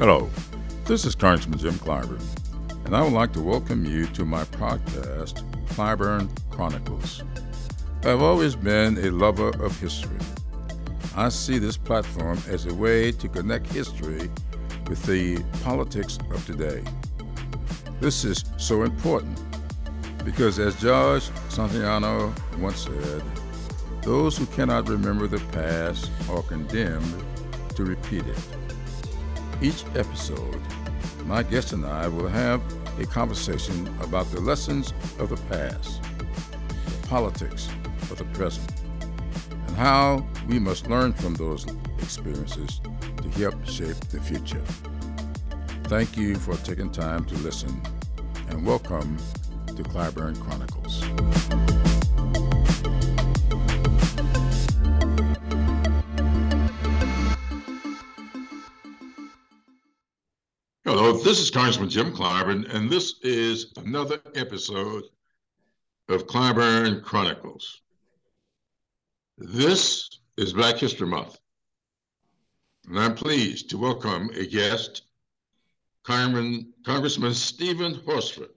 Hello, this is Congressman Jim Clyburn, and I would like to welcome you to my podcast, Clyburn Chronicles. I've always been a lover of history. I see this platform as a way to connect history with the politics of today. This is so important because, as George Santayana once said, those who cannot remember the past are condemned to repeat it. Each episode, my guest and I will have a conversation about the lessons of the past, the politics of the present, and how we must learn from those experiences to help shape the future. Thank you for taking time to listen, and welcome to Clyburn Chronicles. This is Congressman Jim Clyburn, and this is another episode of Clyburn Chronicles. This is Black History Month, and I'm pleased to welcome a guest, Congressman, Congressman Stephen Horsford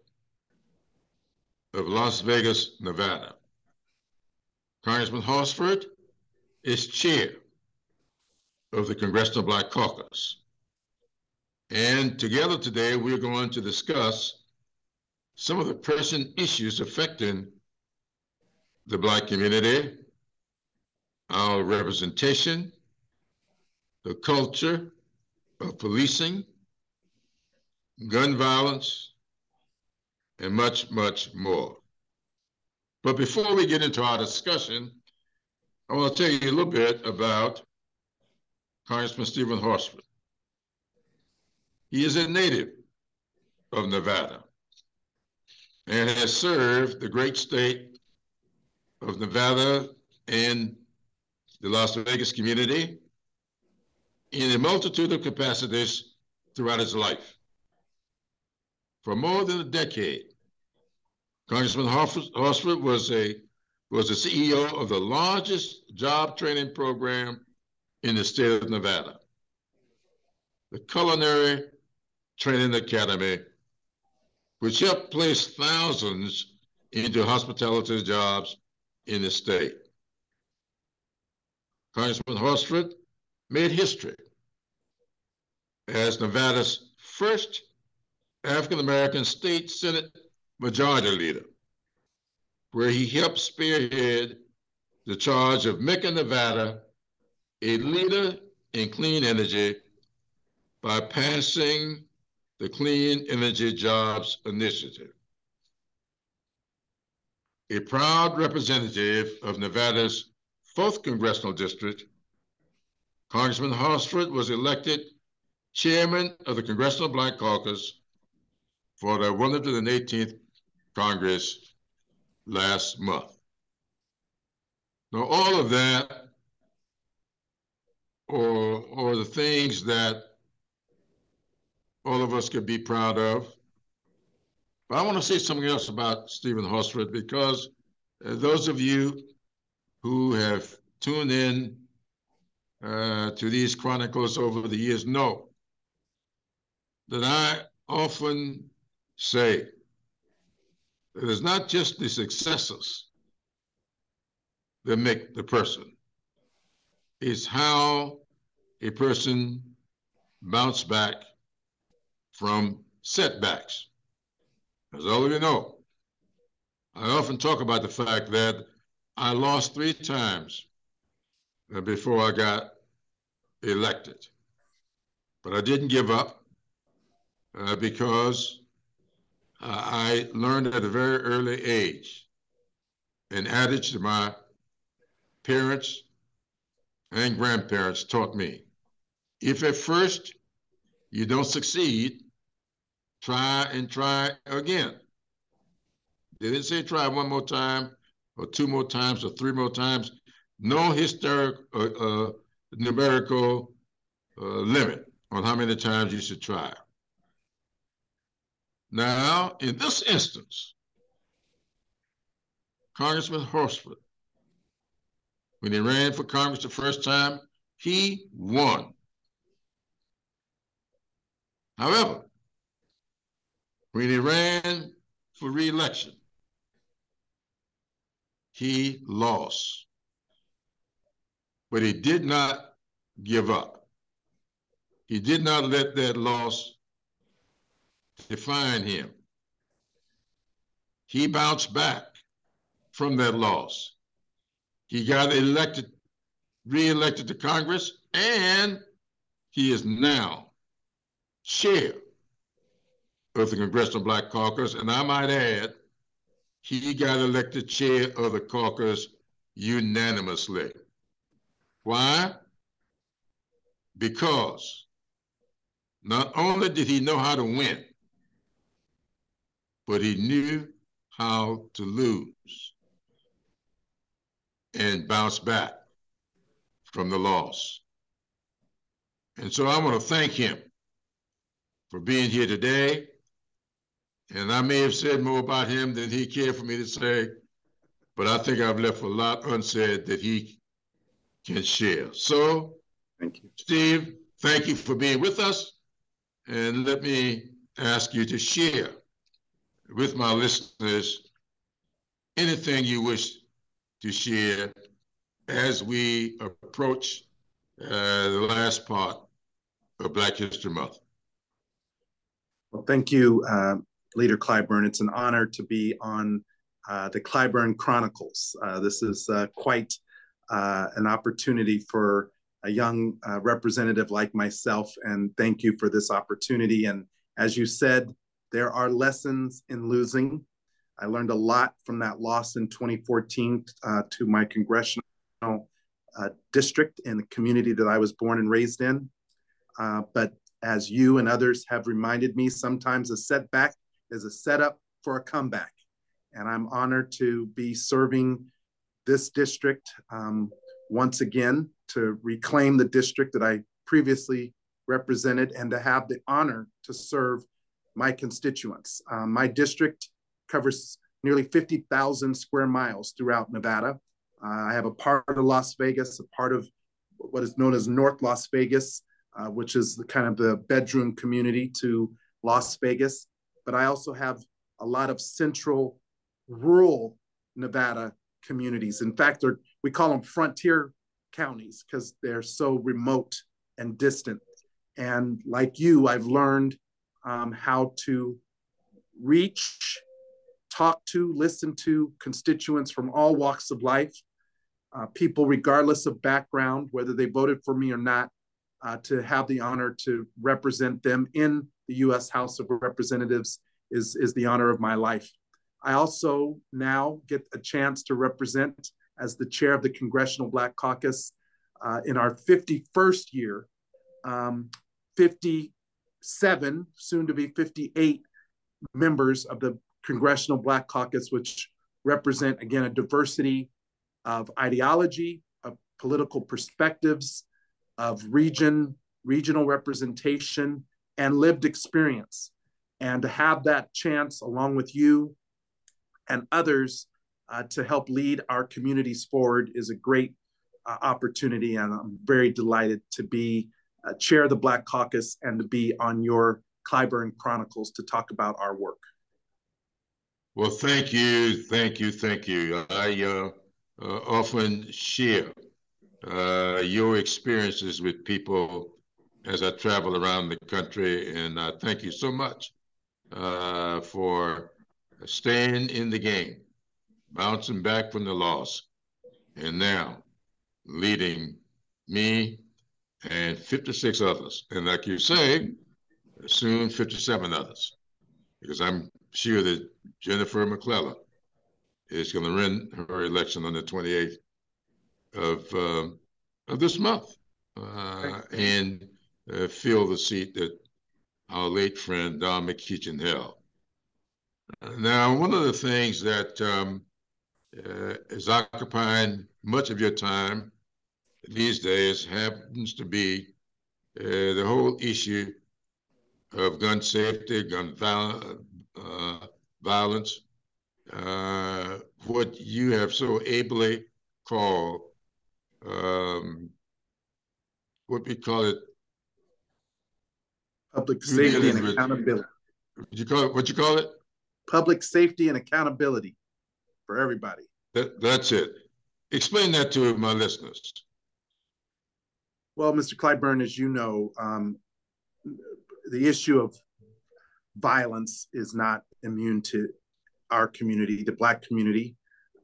of Las Vegas, Nevada. Congressman Horsford is chair of the Congressional Black Caucus and together today, we're going to discuss some of the pressing issues affecting the Black community, our representation, the culture of policing, gun violence, and much, much more. But before we get into our discussion, I want to tell you a little bit about Congressman Stephen Horsford. He is a native of Nevada and has served the great state of Nevada and the Las Vegas community in a multitude of capacities throughout his life. For more than a decade, Congressman Horsford was a was the CEO of the largest job training program in the state of Nevada, the Culinary Training Academy, which helped place thousands into hospitality jobs in the state. Congressman Horsford made history as Nevada's first African American state Senate majority leader, where he helped spearhead the charge of making Nevada a leader in clean energy by passing the Clean Energy Jobs Initiative. A proud representative of Nevada's 4th Congressional District, Congressman Horsford was elected chairman of the Congressional Black Caucus for the 118th Congress last month. Now, all of that, or, or the things that all of us could be proud of. But I want to say something else about Stephen Horsford because uh, those of you who have tuned in uh, to these chronicles over the years know that I often say that it's not just the successes that make the person, it's how a person bounce back from setbacks. As all of you know, I often talk about the fact that I lost three times before I got elected. But I didn't give up uh, because uh, I learned at a very early age an adage that my parents and grandparents taught me. If at first you don't succeed, try and try again. They didn't say try one more time or two more times or three more times. No historic uh, uh, numerical uh, limit on how many times you should try. Now, in this instance, Congressman Horsford, when he ran for Congress the first time, he won. However, when he ran for reelection, he lost. But he did not give up. He did not let that loss define him. He bounced back from that loss. He got elected, re-elected to Congress, and he is now chair of the Congressional Black Caucus. And I might add, he got elected chair of the caucus unanimously. Why? Because not only did he know how to win, but he knew how to lose and bounce back from the loss. And so I want to thank him for being here today. And I may have said more about him than he cared for me to say, but I think I've left a lot unsaid that he can share. So, thank you, Steve. Thank you for being with us, and let me ask you to share with my listeners anything you wish to share as we approach uh, the last part of Black History Month. Well, thank you, uh, Leader Clyburn. It's an honor to be on uh, the Clyburn Chronicles. Uh, this is uh, quite uh, an opportunity for a young uh, representative like myself, and thank you for this opportunity. And as you said, there are lessons in losing. I learned a lot from that loss in 2014 to my congressional district and the community that I was born and raised in. but as you and others have reminded me, sometimes a setback is a setup for a comeback. And I'm honored to be serving this district um, once again to reclaim the district that I previously represented and to have the honor to serve my constituents. Um, my district covers nearly 50,000 square miles throughout Nevada. Uh, I have a part of Las Vegas, a part of what is known as North Las Vegas, uh, which is the kind of the bedroom community to Las Vegas. But I also have a lot of central rural Nevada communities. In fact, we call them frontier counties because they're so remote and distant. And like you, I've learned um, how to reach, talk to, listen to constituents from all walks of life, uh, people regardless of background, whether they voted for me or not, uh, to have the honor to represent them in the U.S. House of Representatives is, is the honor of my life. I also now get a chance to represent as the chair of the Congressional Black Caucus uh, in our 51st year, um, 57, soon to be 58 members of the Congressional Black Caucus, which represent, again, a diversity of ideology, of political perspectives, of region, regional representation, and lived experience. And to have that chance, along with you and others, uh, to help lead our communities forward is a great uh, opportunity. And I'm very delighted to be uh, chair of the Black Caucus and to be on your Clyburn Chronicles to talk about our work. Well, thank you, thank you, thank you. I uh, uh, often share uh, your experiences with people as I travel around the country. And uh, thank you so much uh, for staying in the game, bouncing back from the loss, and now leading me and 56 others. And like you say, soon 57 others, because I'm sure that Jennifer McClellan is going to win her election on the 28th of uh, of this month uh, and uh, fill the seat that our late friend Don McEachin held. Now, one of the things that um, uh, is occupying much of your time these days happens to be uh, the whole issue of gun safety, gun viol uh, violence, uh, what you have so ably called um, what we call it Public safety and accountability. What you call it? What you call it? Public safety and accountability for everybody. That, that's it. Explain that to my listeners. Well, Mr. Clyburn, as you know, um, the issue of violence is not immune to our community, the Black community.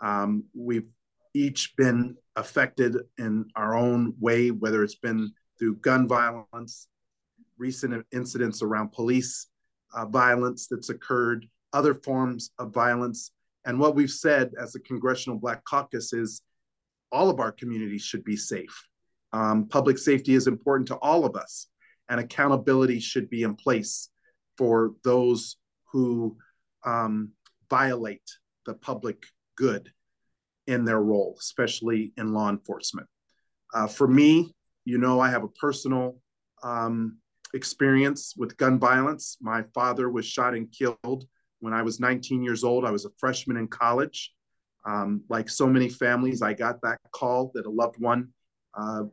Um, we've each been affected in our own way, whether it's been through gun violence, recent incidents around police uh, violence that's occurred, other forms of violence. And what we've said as a Congressional Black Caucus is all of our communities should be safe. Um, public safety is important to all of us, and accountability should be in place for those who um, violate the public good in their role, especially in law enforcement. Uh, for me, you know, I have a personal um, experience with gun violence. My father was shot and killed when I was 19 years old. I was a freshman in college. Um, like so many families, I got that call that a loved one uh,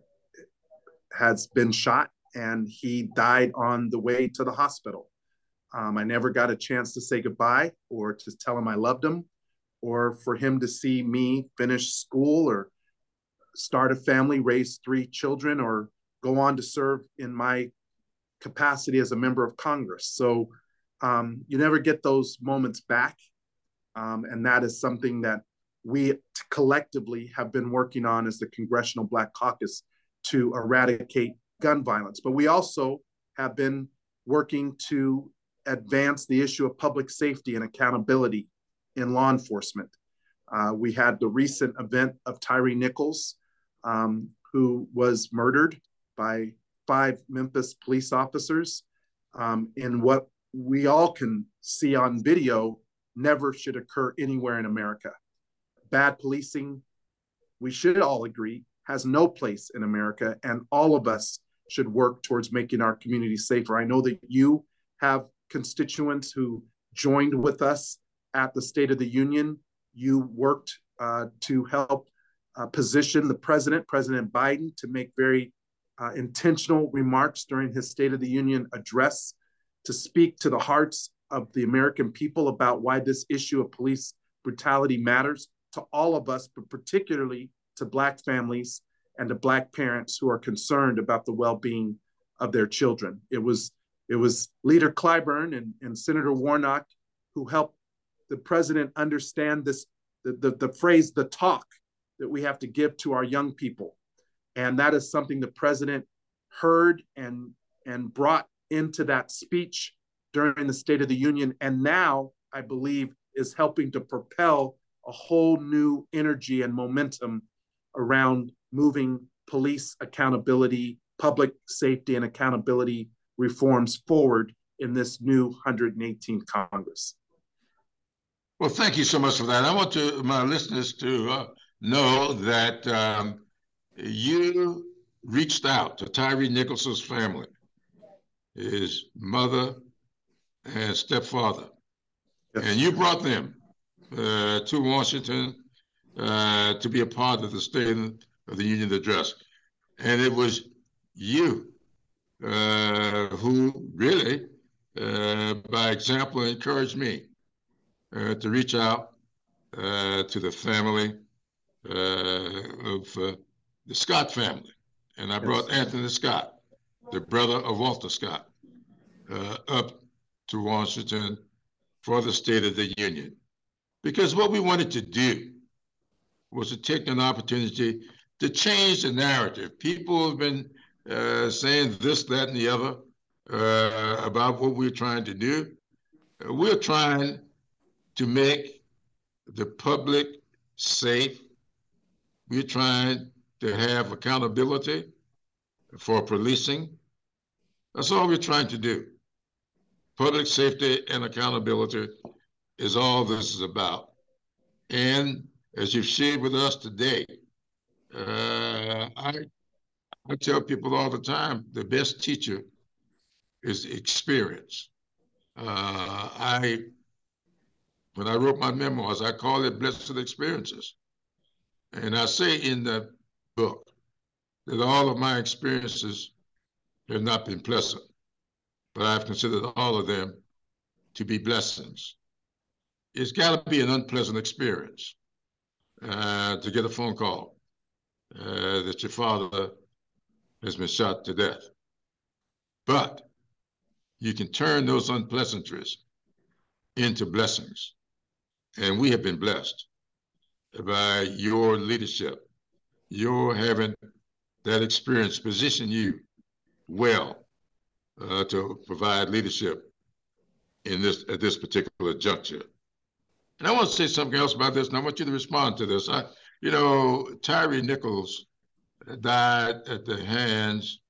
has been shot and he died on the way to the hospital. Um, I never got a chance to say goodbye or to tell him I loved him or for him to see me finish school or start a family, raise three children, or go on to serve in my capacity as a member of Congress. So um, you never get those moments back. Um, and that is something that we collectively have been working on as the Congressional Black Caucus to eradicate gun violence. But we also have been working to advance the issue of public safety and accountability in law enforcement. Uh, we had the recent event of Tyree Nichols, um, who was murdered by five Memphis police officers um, in what we all can see on video never should occur anywhere in America. Bad policing, we should all agree, has no place in America, and all of us should work towards making our community safer. I know that you have constituents who joined with us at the State of the Union. You worked uh, to help uh, position the president, President Biden, to make very uh, intentional remarks during his State of the Union address to speak to the hearts of the American people about why this issue of police brutality matters to all of us, but particularly to Black families and to Black parents who are concerned about the well-being of their children. It was it was Leader Clyburn and, and Senator Warnock who helped the president understand this the, the, the phrase the talk that we have to give to our young people. And that is something the president heard and, and brought into that speech during the State of the Union. And now, I believe, is helping to propel a whole new energy and momentum around moving police accountability, public safety, and accountability reforms forward in this new 118th Congress. Well, thank you so much for that. I want to my listeners to uh, know that um, you reached out to Tyree Nicholson's family, his mother and stepfather, yes. and you brought them uh, to Washington uh, to be a part of the State of the Union address, and it was you uh, who really, uh, by example, encouraged me uh, to reach out uh, to the family uh, of the Scott family. And I brought yes. Anthony Scott, the brother of Walter Scott, up to Washington for the State of the Union. Because what we wanted to do was to take an opportunity to change the narrative. People have been uh, saying this, that, and the other uh, about what we're trying to do. Uh, we're trying to make the public safe. We're trying to have accountability for policing. That's all we're trying to do. Public safety and accountability is all this is about. And as you've shared with us today, uh, I, I tell people all the time the best teacher is experience. Uh, I when I wrote my memoirs, I call it Blessed Experiences. And I say in the book that all of my experiences have not been pleasant, but I've considered all of them to be blessings. It's got to be an unpleasant experience uh, to get a phone call uh, that your father has been shot to death. But you can turn those unpleasantries into blessings. And we have been blessed by your leadership, your having that experience position you well uh, to provide leadership in this at this particular juncture. And I want to say something else about this, and I want you to respond to this. I, you know, Tyree Nichols died at the hands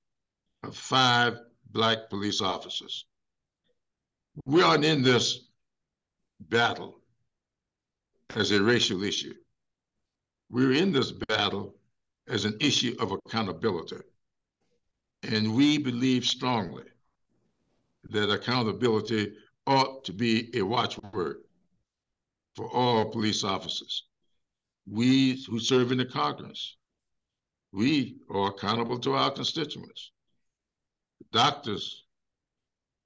of five black police officers. We aren't in this battle as a racial issue. We're in this battle as an issue of accountability. And we believe strongly that accountability ought to be a watchword for all police officers. We who serve in the Congress, we are accountable to our constituents. Doctors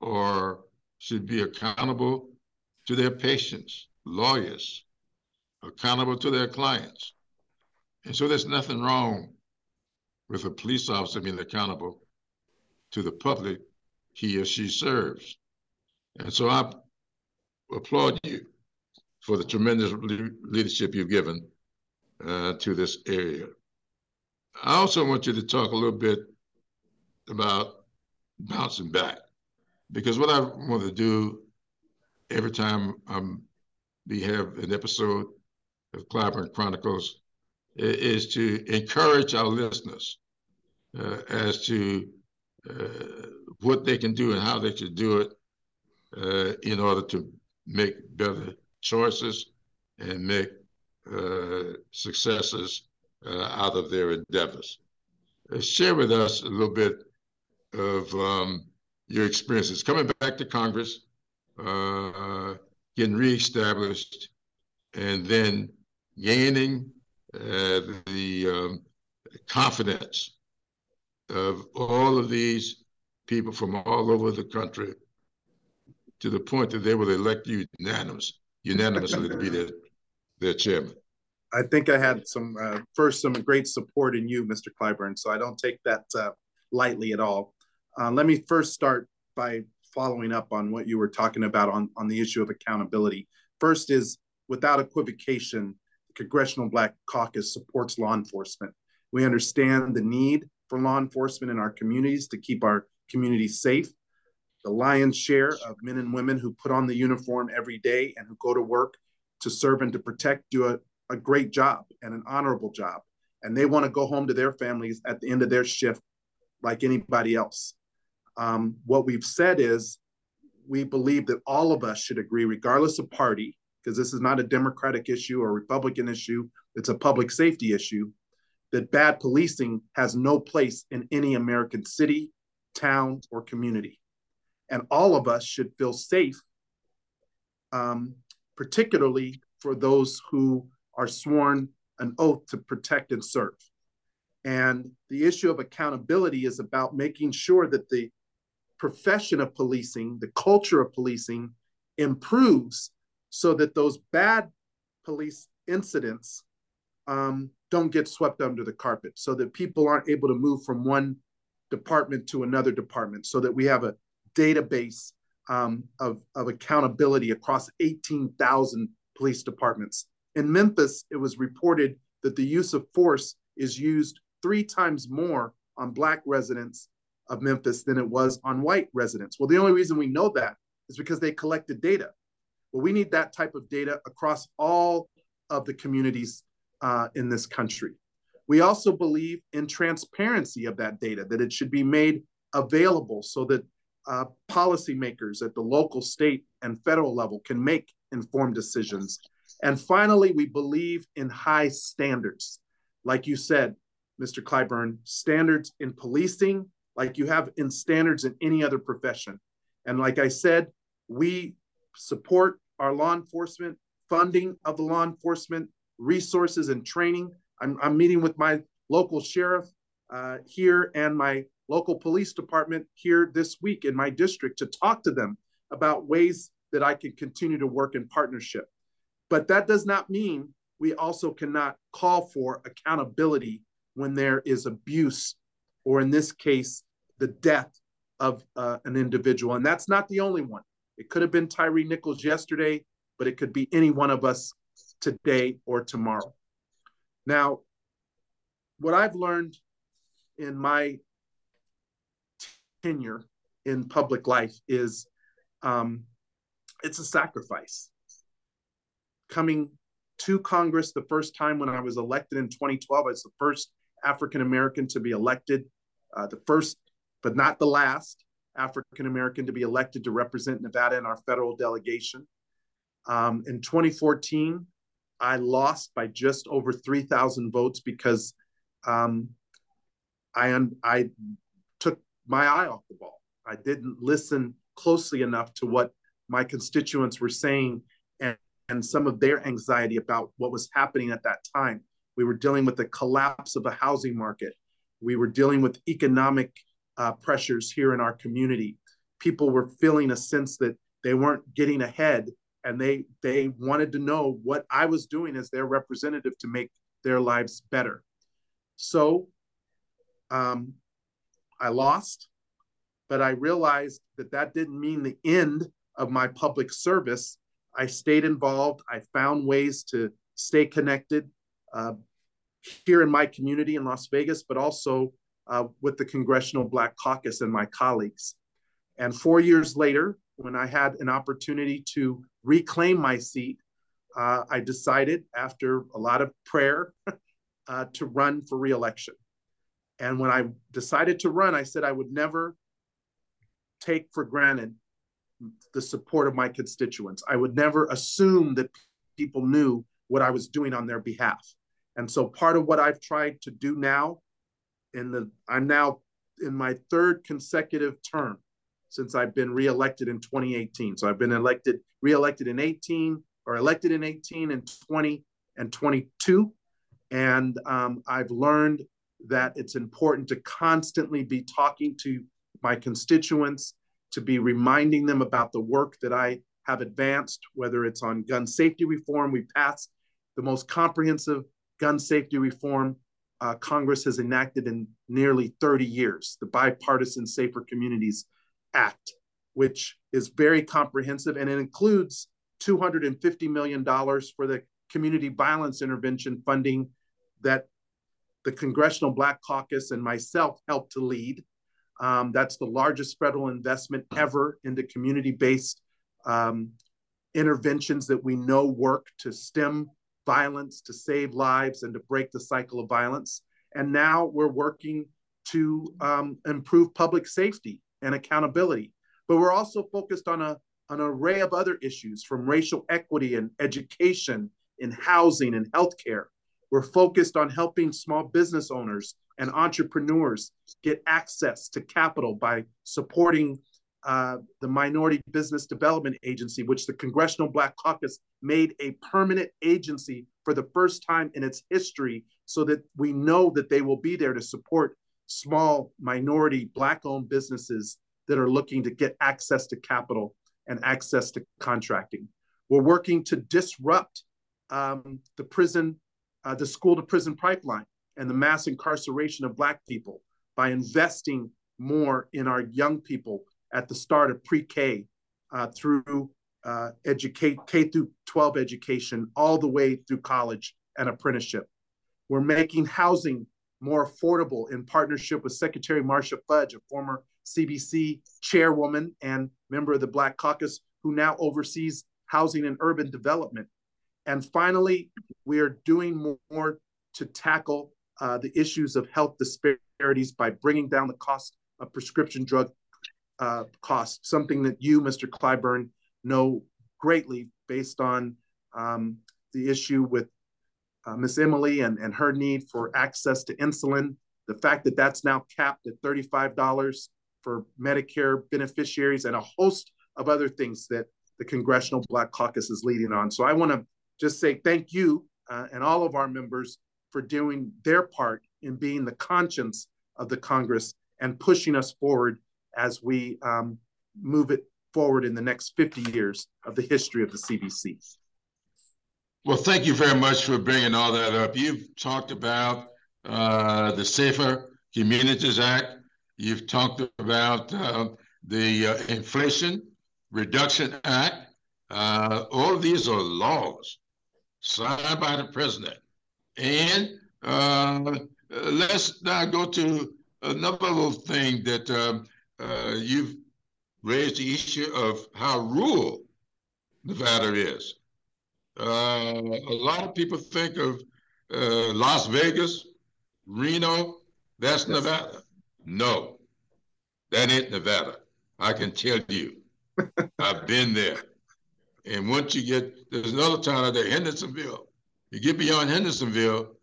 are should be accountable to their patients, lawyers, accountable to their clients. And so there's nothing wrong with a police officer being accountable to the public he or she serves. And so I applaud you for the tremendous leadership you've given uh, to this area. I also want you to talk a little bit about bouncing back, because what I want to do every time we have an episode of Clyburn Chronicles is to encourage our listeners uh, as to uh, what they can do and how they should do it uh, in order to make better choices and make uh, successes uh, out of their endeavors. Uh, share with us a little bit of um, your experiences coming back to Congress, getting reestablished, and then gaining uh, the um, confidence of all of these people from all over the country to the point that they will elect you unanimous, unanimously to be their, their chairman. I think I had some uh, first some great support in you, Mr. Clyburn. So I don't take that uh, lightly at all. Uh, let me first start by following up on what you were talking about on, on the issue of accountability. First is without equivocation, Congressional Black Caucus supports law enforcement. We understand the need for law enforcement in our communities to keep our communities safe. The lion's share of men and women who put on the uniform every day and who go to work to serve and to protect do a, a great job and an honorable job. And they want to go home to their families at the end of their shift like anybody else. Um, what we've said is we believe that all of us should agree, regardless of party, because this is not a Democratic issue or Republican issue, it's a public safety issue, that bad policing has no place in any American city, town, or community. And all of us should feel safe, um, particularly for those who are sworn an oath to protect and serve. And the issue of accountability is about making sure that the profession of policing, the culture of policing improves so that those bad police incidents um, don't get swept under the carpet so that people aren't able to move from one department to another department so that we have a database um, of, of accountability across 18,000 police departments. In Memphis, it was reported that the use of force is used three times more on Black residents of Memphis than it was on white residents. Well, the only reason we know that is because they collected data. Well, we need that type of data across all of the communities uh, in this country. We also believe in transparency of that data, that it should be made available so that uh, policymakers at the local, state, and federal level can make informed decisions. And finally, we believe in high standards. Like you said, Mr. Clyburn, standards in policing, like you have in standards in any other profession. And like I said, we support our law enforcement, funding of the law enforcement, resources and training. I'm, I'm meeting with my local sheriff uh, here and my local police department here this week in my district to talk to them about ways that I can continue to work in partnership. But that does not mean we also cannot call for accountability when there is abuse, or in this case, the death of uh, an individual. And that's not the only one. It could have been Tyree Nichols yesterday, but it could be any one of us today or tomorrow. Now, what I've learned in my tenure in public life is um, it's a sacrifice. Coming to Congress the first time when I was elected in 2012, I was the first African American to be elected, uh, the first, but not the last African American to be elected to represent Nevada in our federal delegation. Um, in 2014, I lost by just over 3,000 votes because um, I, I took my eye off the ball. I didn't listen closely enough to what my constituents were saying and, and some of their anxiety about what was happening at that time. We were dealing with the collapse of the housing market. We were dealing with economic uh, pressures here in our community. People were feeling a sense that they weren't getting ahead and they they wanted to know what I was doing as their representative to make their lives better. So um, I lost, but I realized that that didn't mean the end of my public service. I stayed involved. I found ways to stay connected uh, here in my community in Las Vegas, but also uh, with the Congressional Black Caucus and my colleagues. And four years later, when I had an opportunity to reclaim my seat, uh, I decided after a lot of prayer uh, to run for reelection. And when I decided to run, I said I would never take for granted the support of my constituents. I would never assume that people knew what I was doing on their behalf. And so part of what I've tried to do now in the I'm now in my third consecutive term since I've been reelected in 2018. So I've been elected reelected in 18 or elected in 18 and 20 and 22 and um, I've learned that it's important to constantly be talking to my constituents, to be reminding them about the work that I have advanced, whether it's on gun safety reform. We passed the most comprehensive gun safety reform uh, Congress has enacted in nearly 30 years, the Bipartisan Safer Communities Act, which is very comprehensive and it includes $250 million for the community violence intervention funding that the Congressional Black Caucus and myself helped to lead. Um, that's the largest federal investment ever into community based um, interventions that we know work to stem violence, to save lives, and to break the cycle of violence. And now we're working to um, improve public safety and accountability. But we're also focused on a, an array of other issues from racial equity and education, in housing and healthcare. We're focused on helping small business owners and entrepreneurs get access to capital by supporting uh, the Minority Business Development Agency, which the Congressional Black Caucus made a permanent agency for the first time in its history so that we know that they will be there to support small minority black owned businesses that are looking to get access to capital and access to contracting. We're working to disrupt um, the prison uh, the school to prison pipeline and the mass incarceration of Black people by investing more in our young people at the start of pre K uh, through uh, educate K through 12 education, all the way through college and apprenticeship. We're making housing more affordable in partnership with Secretary Marcia Fudge, a former CBC chairwoman and member of the Black Caucus, who now oversees housing and urban development and finally, we are doing more to tackle uh, the issues of health disparities by bringing down the cost of prescription drug uh, costs, something that you, Mr. Clyburn, know greatly based on um, the issue with uh, Miss Emily and, and her need for access to insulin, the fact that that's now capped at $35 for Medicare beneficiaries, and a host of other things that the Congressional Black Caucus is leading on. So I want to just say thank you uh, and all of our members for doing their part in being the conscience of the Congress and pushing us forward as we um, move it forward in the next 50 years of the history of the CBC. Well, thank you very much for bringing all that up. You've talked about uh, the Safer Communities Act. You've talked about uh, the uh, Inflation Reduction Act. Uh, all of these are laws signed by the president. And uh, let's now go to another little thing that um, uh, you've raised the issue of how rural Nevada is. Uh, a lot of people think of uh, Las Vegas, Reno, that's yes. Nevada. No, that ain't Nevada. I can tell you. I've been there. And once you get, there's another town out there, Hendersonville. You get beyond Hendersonville,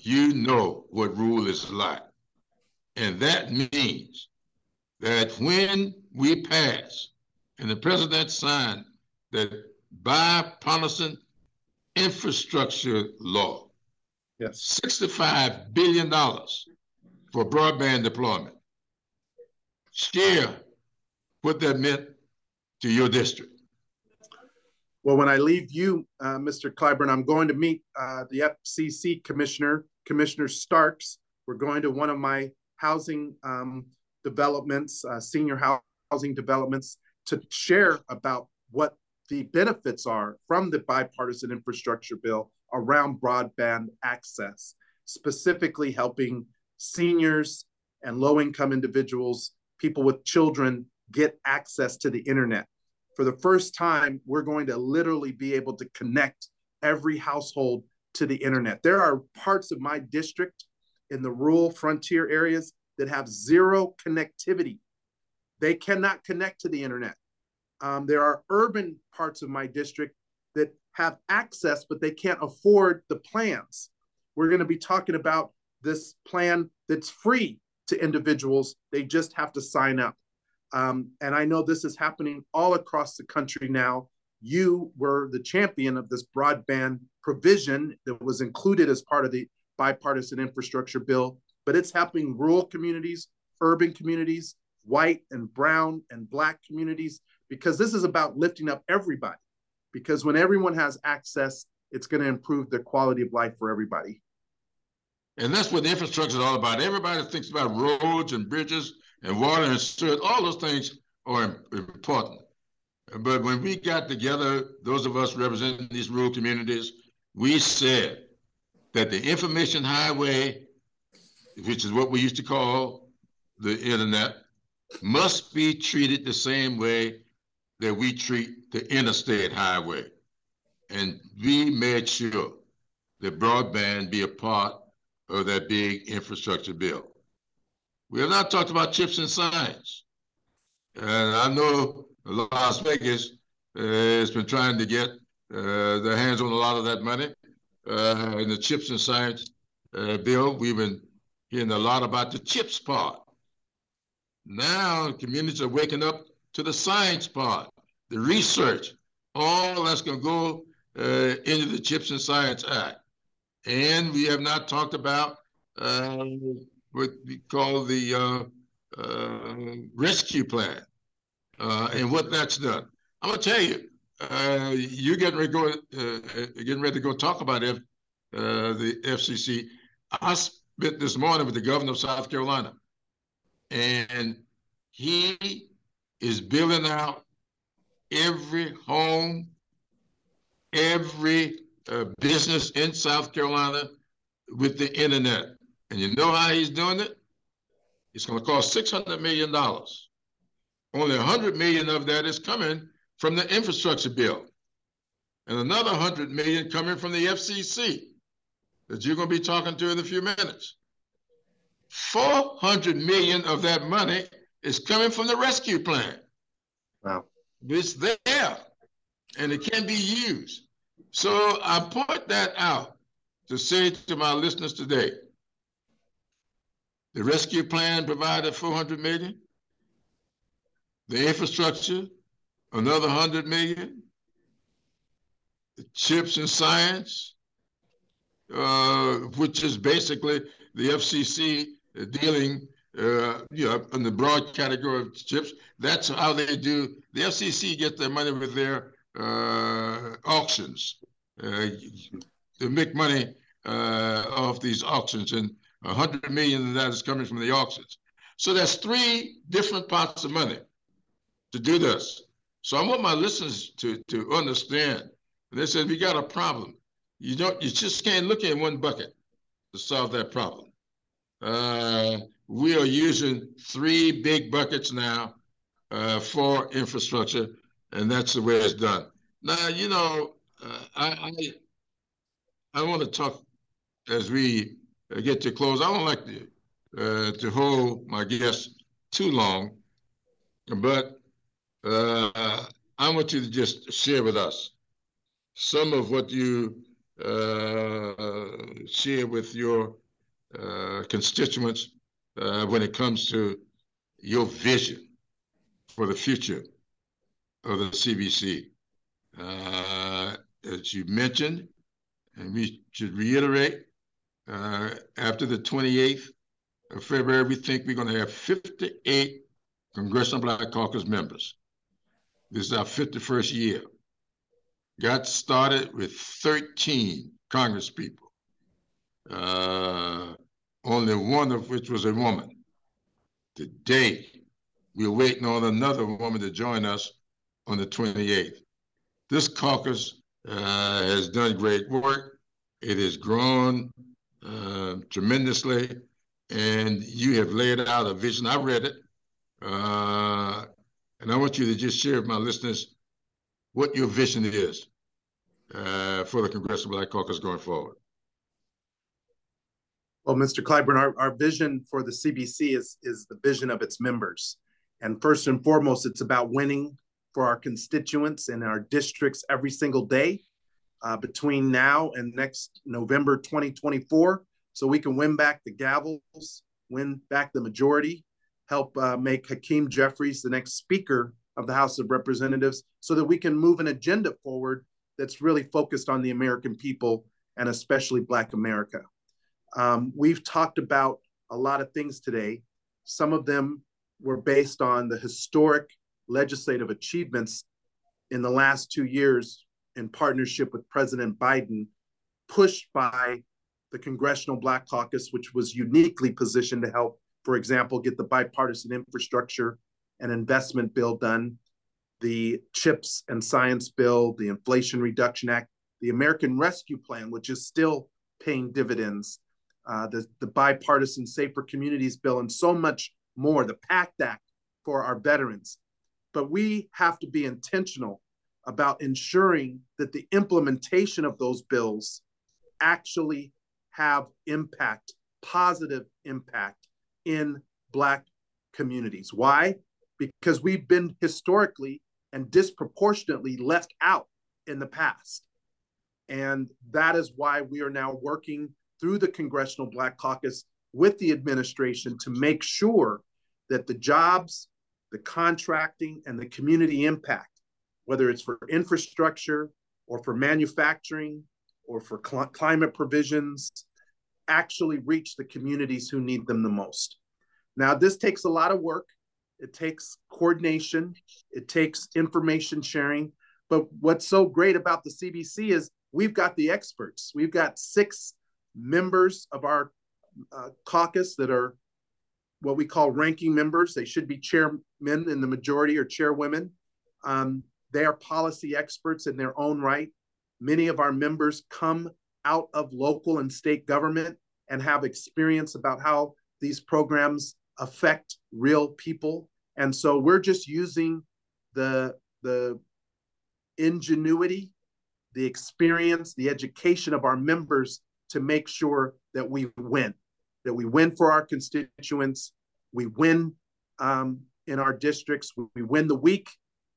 you know what rule is like. And that means that when we pass and the president signed that bipartisan infrastructure law, yes. $65 billion for broadband deployment. Share what that meant to your district. Well, when I leave you, uh, Mr. Clyburn, I'm going to meet uh, the FCC commissioner, Commissioner Starks. We're going to one of my housing um, developments, uh, senior housing developments, to share about what the benefits are from the bipartisan infrastructure bill around broadband access, specifically helping seniors and low income individuals, people with children get access to the internet. For the first time, we're going to literally be able to connect every household to the internet. There are parts of my district in the rural frontier areas that have zero connectivity. They cannot connect to the internet. Um, there are urban parts of my district that have access, but they can't afford the plans. We're going to be talking about this plan that's free to individuals. They just have to sign up. Um, and I know this is happening all across the country now. You were the champion of this broadband provision that was included as part of the bipartisan infrastructure bill, but it's helping rural communities, urban communities, white and brown and black communities because this is about lifting up everybody. Because when everyone has access, it's going to improve the quality of life for everybody. And that's what the infrastructure is all about. Everybody thinks about roads and bridges and water and sewer. All those things are important. But when we got together, those of us representing these rural communities, we said that the information highway, which is what we used to call the internet, must be treated the same way that we treat the interstate highway. And we made sure that broadband be a part of that big infrastructure bill. We have not talked about chips and science. And I know Las Vegas uh, has been trying to get uh, their hands on a lot of that money. Uh, in the chips and science uh, bill, we've been hearing a lot about the chips part. Now communities are waking up to the science part the research, all that's going to go uh, into the Chips and Science Act. And we have not talked about uh, what we call the uh, uh rescue plan uh, and what that's done. I'm going to tell you, uh, you're getting ready to go, getting ready to go talk about F, the FCC. I this morning with the governor of South Carolina, and he is building out every home, every uh, business in South Carolina with the internet. And you know how he's doing it? It's going to cost $600 million. Only 100 million of that is coming from the infrastructure bill. And another 100 million coming from the FCC that you're going to be talking to in a few minutes. 400 million of that money is coming from the rescue plan. Wow. It's there and it can be used. So I point that out to say to my listeners today, the rescue plan provided 400 million. The infrastructure, another 100 million. The chips and science, uh, which is basically the FCC dealing uh, you know, in the broad category of chips. That's how they do. The FCC get their money with their uh, auctions. Uh, they make money uh, off these auctions, and a hundred million of that is coming from the auctions. So that's three different pots of money to do this. So I want my listeners to to understand. They said we got a problem. You don't. You just can't look in one bucket to solve that problem. Uh, we are using three big buckets now uh, for infrastructure, and that's the way it's done. Now, you know, uh, I, I, I want to talk as we get to close. I don't like to uh, to hold my guests too long, but uh, I want you to just share with us some of what you share with your uh, constituents uh, when it comes to your vision for the future of the CBC. Uh, as you mentioned, and we should reiterate, uh, after the 28th of February, we think we're going to have 58 Congressional Black Caucus members. This is our 51st year. Got started with 13 Congress people. Uh, only one of which was a woman. Today, we're waiting on another woman to join us on the 28th. This caucus uh, has done great work. It has grown uh, tremendously, and you have laid out a vision. I read it, uh, and I want you to just share with my listeners what your vision is uh, for the Congressional Black Caucus going forward. Well, Mr. Clyburn, our, our vision for the CBC is, is the vision of its members. And first and foremost, it's about winning for our constituents in our districts every single day uh, between now and next November 2024. So we can win back the gavels, win back the majority, help uh, make Hakeem Jeffries the next Speaker of the House of Representatives so that we can move an agenda forward that's really focused on the American people and especially Black America. Um, we've talked about a lot of things today. Some of them were based on the historic legislative achievements in the last two years in partnership with President Biden, pushed by the Congressional Black Caucus, which was uniquely positioned to help, for example, get the bipartisan infrastructure and investment bill done, the CHIPS and Science Bill, the Inflation Reduction Act, the American Rescue Plan, which is still paying dividends, uh, the, the bipartisan Safer Communities Bill, and so much more, the PACT Act for our veterans. But we have to be intentional about ensuring that the implementation of those bills actually have impact, positive impact in Black communities. Why? Because we've been historically and disproportionately left out in the past. And that is why we are now working through the Congressional Black Caucus with the administration to make sure that the jobs, the contracting, and the community impact, whether it's for infrastructure or for manufacturing or for cl- climate provisions, actually reach the communities who need them the most. Now, this takes a lot of work. It takes coordination, it takes information sharing. But what's so great about the CBC is we've got the experts. We've got six members of our uh, caucus that are what we call ranking members. They should be chairmen in the majority or chairwomen. Um, they are policy experts in their own right. Many of our members come out of local and state government and have experience about how these programs affect real people. And so we're just using the, the ingenuity, the experience, the education of our members to make sure that we win, that we win for our constituents, we win um, in our districts, we win the week,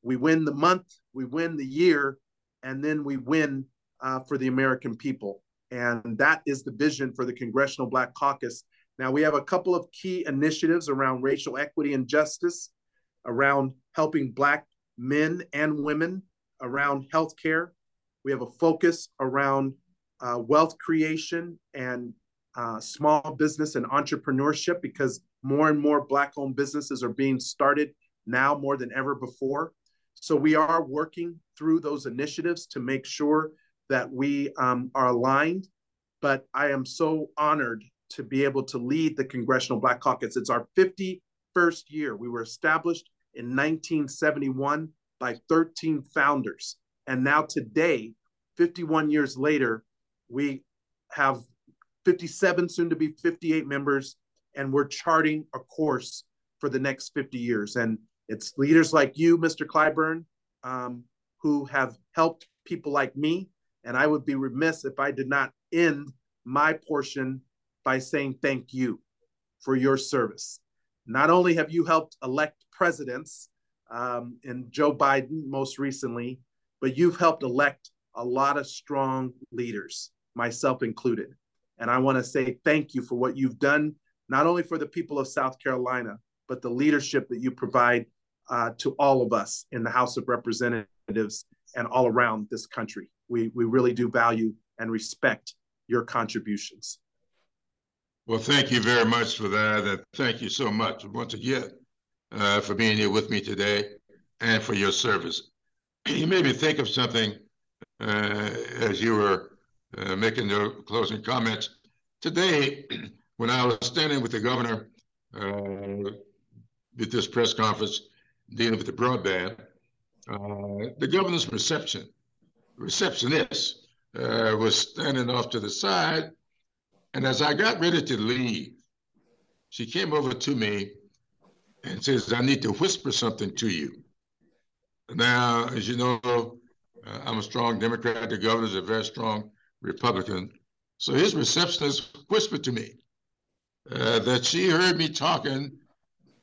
we win the month, we win the year, and then we win uh, for the American people. And that is the vision for the Congressional Black Caucus. Now, we have a couple of key initiatives around racial equity and justice, around helping Black men and women, around healthcare. We have a focus around uh, wealth creation and uh, small business and entrepreneurship because more and more Black owned businesses are being started now more than ever before. So we are working through those initiatives to make sure that we um, are aligned. But I am so honored to be able to lead the Congressional Black Caucus. It's our 51st year. We were established in 1971 by 13 founders. And now today, 51 years later, we have 57, soon to be 58 members, and we're charting a course for the next 50 years. And it's leaders like you, Mr. Clyburn, um, who have helped people like me. And I would be remiss if I did not end my portion by saying thank you for your service. Not only have you helped elect presidents, um, and Joe Biden most recently, but you've helped elect a lot of strong leaders, myself included. And I want to say thank you for what you've done, not only for the people of South Carolina, but the leadership that you provide uh, to all of us in the House of Representatives and all around this country. We, we really do value and respect your contributions. Well, thank you very much for that. And thank you so much once again uh, for being here with me today and for your service. You made me think of something uh, as you were uh, making your closing comments. Today, when I was standing with the governor uh, at this press conference dealing with the broadband, uh, the governor's reception receptionist uh, was standing off to the side, and as I got ready to leave, she came over to me and says, "I need to whisper something to you." Now, as you know, uh, I'm a strong Democrat. The governor's a very strong Republican. So his receptionist whispered to me uh, that she heard me talking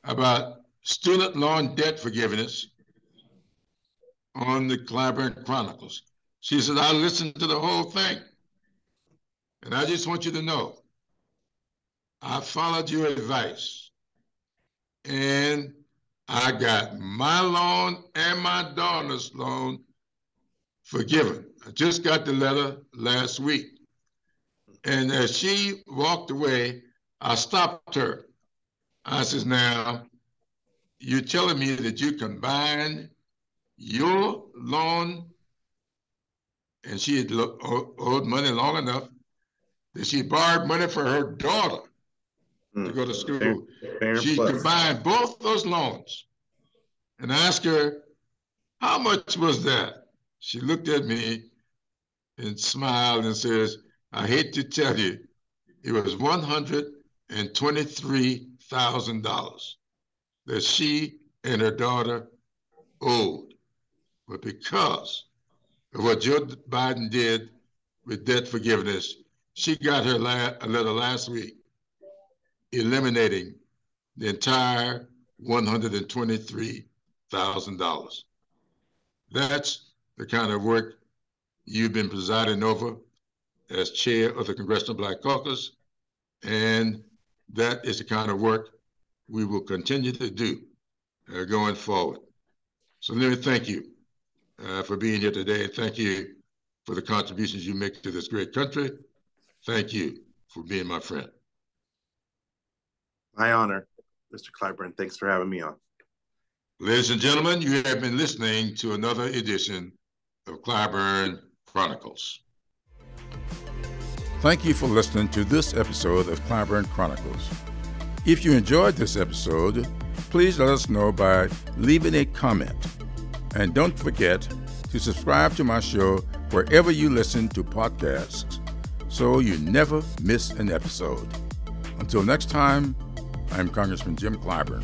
about student loan debt forgiveness on the Clyburn Chronicles. She said, I listened to the whole thing. And I just want you to know, I followed your advice. And I got my loan and my daughter's loan forgiven. I just got the letter last week. And as she walked away, I stopped her. I says, now, you're telling me that you combined your loan and she had owed money long enough that she borrowed money for her daughter mm. to go to school. Fair, fair she plus. combined both those loans and asked her, how much was that? She looked at me and smiled and says, I hate to tell you, it was $123,000 that she and her daughter owed. But because of what Joe Biden did with debt forgiveness, she got her la- letter last week eliminating the entire $123,000. That's the kind of work you've been presiding over as chair of the Congressional Black Caucus, and that is the kind of work we will continue to do uh, going forward. So let me thank you uh, for being here today. Thank you for the contributions you make to this great country. Thank you for being my friend. My honor, Mr. Clyburn. Thanks for having me on. Ladies and gentlemen, you have been listening to another edition of Clyburn Chronicles. Thank you for listening to this episode of Clyburn Chronicles. If you enjoyed this episode, please let us know by leaving a comment. And don't forget to subscribe to my show wherever you listen to podcasts so you never miss an episode. Until next time, I'm Congressman Jim Clyburn.